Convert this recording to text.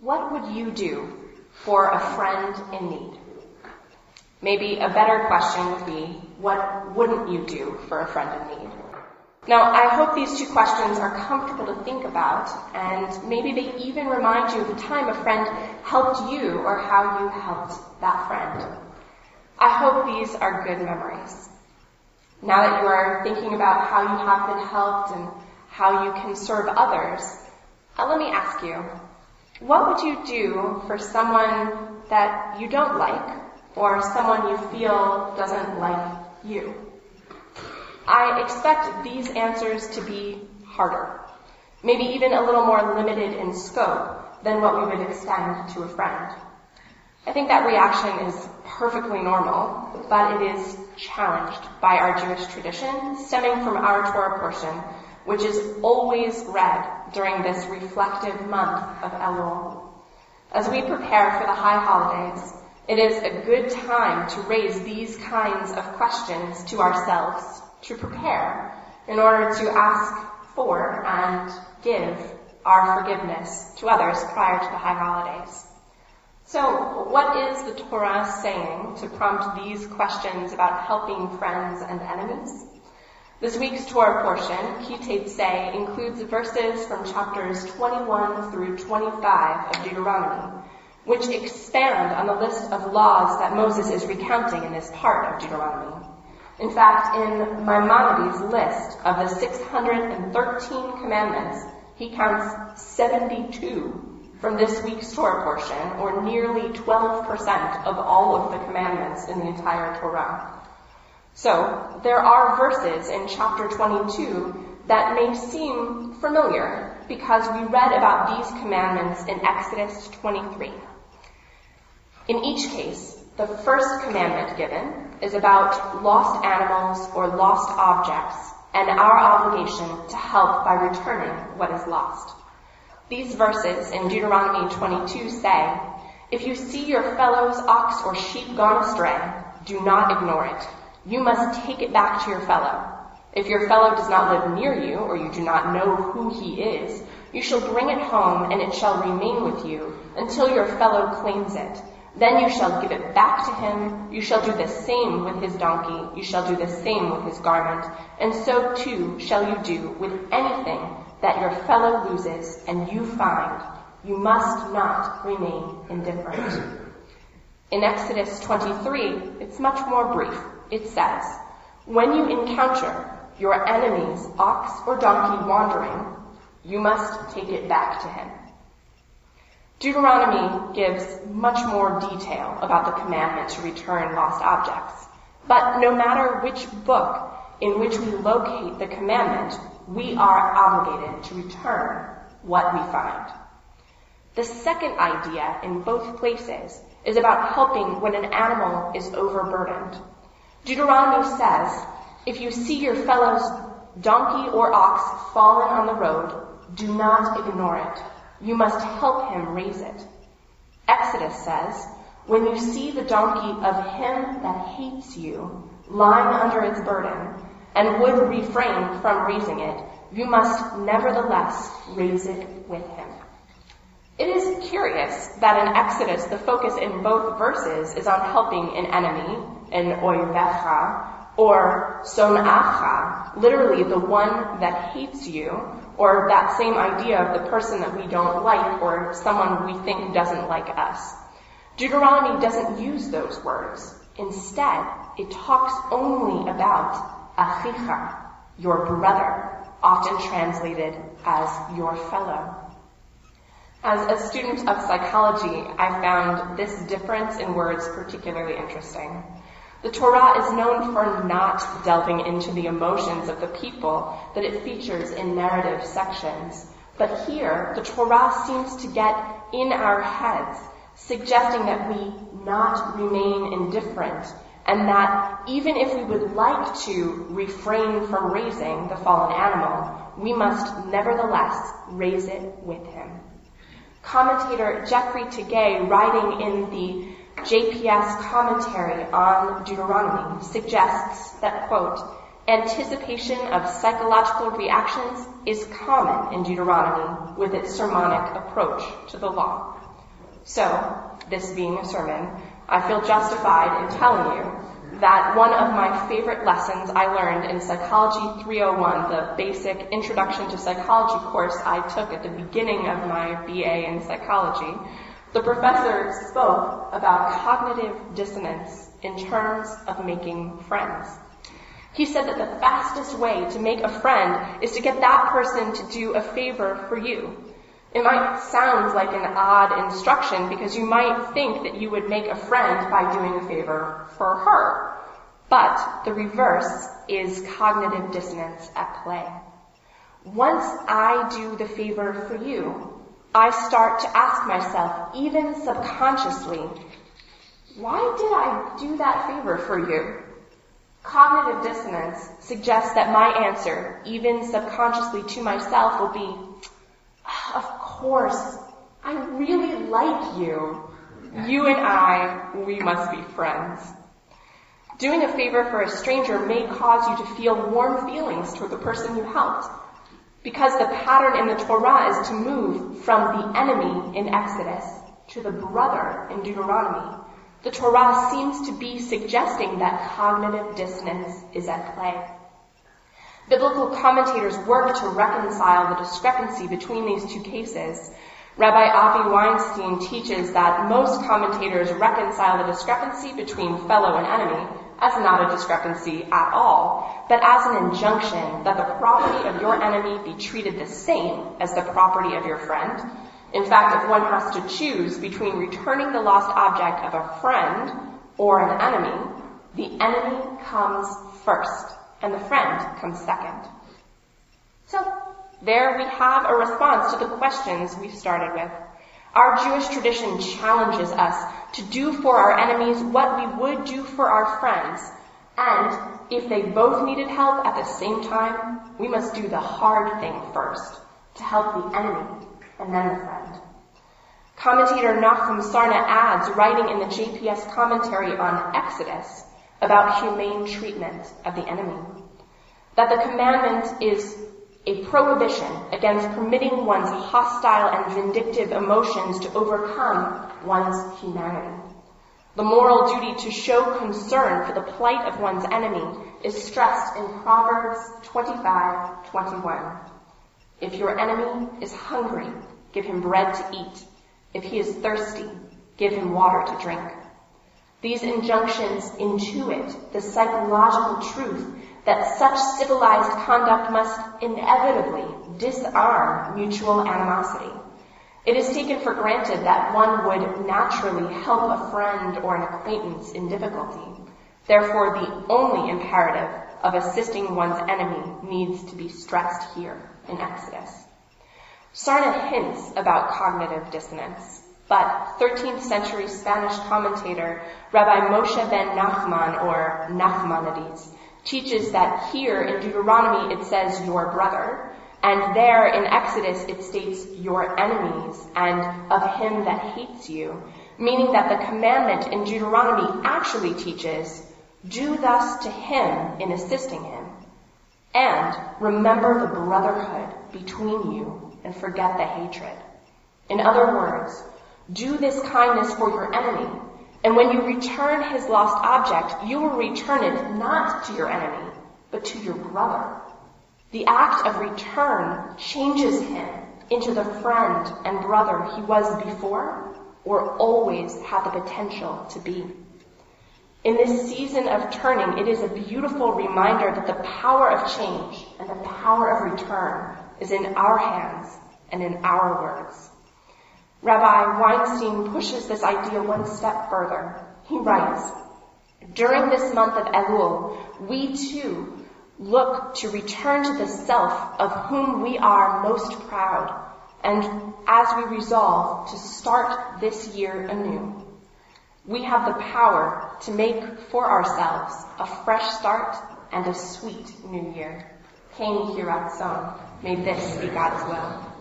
What would you do for a friend in need? Maybe a better question would be, what wouldn't you do for a friend in need? Now, I hope these two questions are comfortable to think about, and maybe they even remind you of the time a friend helped you or how you helped that friend. I hope these are good memories. Now that you are thinking about how you have been helped and how you can serve others, uh, let me ask you, what would you do for someone that you don't like or someone you feel doesn't like you? I expect these answers to be harder, maybe even a little more limited in scope than what we would extend to a friend. I think that reaction is perfectly normal, but it is challenged by our Jewish tradition stemming from our Torah portion, which is always read during this reflective month of Elul. As we prepare for the high holidays, it is a good time to raise these kinds of questions to ourselves, to prepare in order to ask for and give our forgiveness to others prior to the high holidays. So, what is the Torah saying to prompt these questions about helping friends and enemies? This week's Torah portion, Ki Teitzei, includes verses from chapters 21 through 25 of Deuteronomy, which expand on the list of laws that Moses is recounting in this part of Deuteronomy. In fact, in Maimonides' list of the 613 commandments, he counts 72 from this week's Torah portion, or nearly 12% of all of the commandments in the entire Torah. So, there are verses in chapter 22 that may seem familiar because we read about these commandments in Exodus 23. In each case, the first commandment given is about lost animals or lost objects and our obligation to help by returning what is lost. These verses in Deuteronomy 22 say, If you see your fellow's ox or sheep gone astray, do not ignore it. You must take it back to your fellow. If your fellow does not live near you, or you do not know who he is, you shall bring it home, and it shall remain with you until your fellow claims it. Then you shall give it back to him. You shall do the same with his donkey. You shall do the same with his garment. And so too shall you do with anything that your fellow loses and you find, you must not remain indifferent. In Exodus 23, it's much more brief. It says, When you encounter your enemy's ox or donkey wandering, you must take it back to him. Deuteronomy gives much more detail about the commandment to return lost objects. But no matter which book in which we locate the commandment, we are obligated to return what we find. The second idea in both places is about helping when an animal is overburdened. Deuteronomy says, if you see your fellow's donkey or ox fallen on the road, do not ignore it. You must help him raise it. Exodus says, when you see the donkey of him that hates you lying under its burden, and would refrain from raising it, you must nevertheless raise it with him. It is curious that in Exodus the focus in both verses is on helping an enemy, an oivecha, or son'acha, literally the one that hates you, or that same idea of the person that we don't like or someone we think doesn't like us. Deuteronomy doesn't use those words. Instead, it talks only about achicha, your brother, often translated as your fellow. As a student of psychology, I found this difference in words particularly interesting. The Torah is known for not delving into the emotions of the people that it features in narrative sections. But here, the Torah seems to get in our heads, suggesting that we not remain indifferent and that even if we would like to refrain from raising the fallen animal, we must nevertheless raise it with him. Commentator Jeffrey Tigay, writing in the JPS commentary on Deuteronomy, suggests that, quote, anticipation of psychological reactions is common in Deuteronomy with its sermonic approach to the law. So, this being a sermon, I feel justified in telling you that one of my favorite lessons I learned in Psychology 301, the basic introduction to psychology course I took at the beginning of my BA in psychology, the professor spoke about cognitive dissonance in terms of making friends. He said that the fastest way to make a friend is to get that person to do a favor for you. It might sound like an odd instruction because you might think that you would make a friend by doing a favor for her. But the reverse is cognitive dissonance at play. Once I do the favor for you, I start to ask myself, even subconsciously, why did I do that favor for you? Cognitive dissonance suggests that my answer, even subconsciously to myself, will be, ah, of course, I really like you. You and I, we must be friends. Doing a favor for a stranger may cause you to feel warm feelings toward the person you helped. Because the pattern in the Torah is to move from the enemy in Exodus to the brother in Deuteronomy. The Torah seems to be suggesting that cognitive dissonance is at play. Biblical commentators work to reconcile the discrepancy between these two cases. Rabbi Avi Weinstein teaches that most commentators reconcile the discrepancy between fellow and enemy as not a discrepancy at all, but as an injunction that the property of your enemy be treated the same as the property of your friend. In fact, if one has to choose between returning the lost object of a friend or an enemy, the enemy comes first and the friend comes second. So, there we have a response to the questions we started with. Our Jewish tradition challenges us to do for our enemies what we would do for our friends. And if they both needed help at the same time, we must do the hard thing first to help the enemy and then the friend. Commentator Nachum Sarna adds, writing in the JPS commentary on Exodus about humane treatment of the enemy, that the commandment is a prohibition against permitting one's hostile and vindictive emotions to overcome one's humanity. The moral duty to show concern for the plight of one's enemy is stressed in Proverbs 25:21. If your enemy is hungry, give him bread to eat. If he is thirsty, give him water to drink. These injunctions intuit the psychological truth that such civilized conduct must inevitably disarm mutual animosity. It is taken for granted that one would naturally help a friend or an acquaintance in difficulty. Therefore, the only imperative of assisting one's enemy needs to be stressed here in Exodus. Sarna hints about cognitive dissonance, but 13th century Spanish commentator Rabbi Moshe ben Nachman or Nachmanides teaches that here in Deuteronomy it says your brother, and there in Exodus it states your enemies and of him that hates you, meaning that the commandment in Deuteronomy actually teaches do thus to him in assisting him, and remember the brotherhood between you and forget the hatred. In other words, do this kindness for your enemy and when you return his lost object, you will return it not to your enemy, but to your brother. The act of return changes him into the friend and brother he was before or always had the potential to be. In this season of turning, it is a beautiful reminder that the power of change and the power of return is in our hands and in our words. Rabbi Weinstein pushes this idea one step further. He writes, during this month of Elul, we too look to return to the self of whom we are most proud, and as we resolve to start this year anew, we have the power to make for ourselves a fresh start and a sweet new year. King Hirat May this be God's will.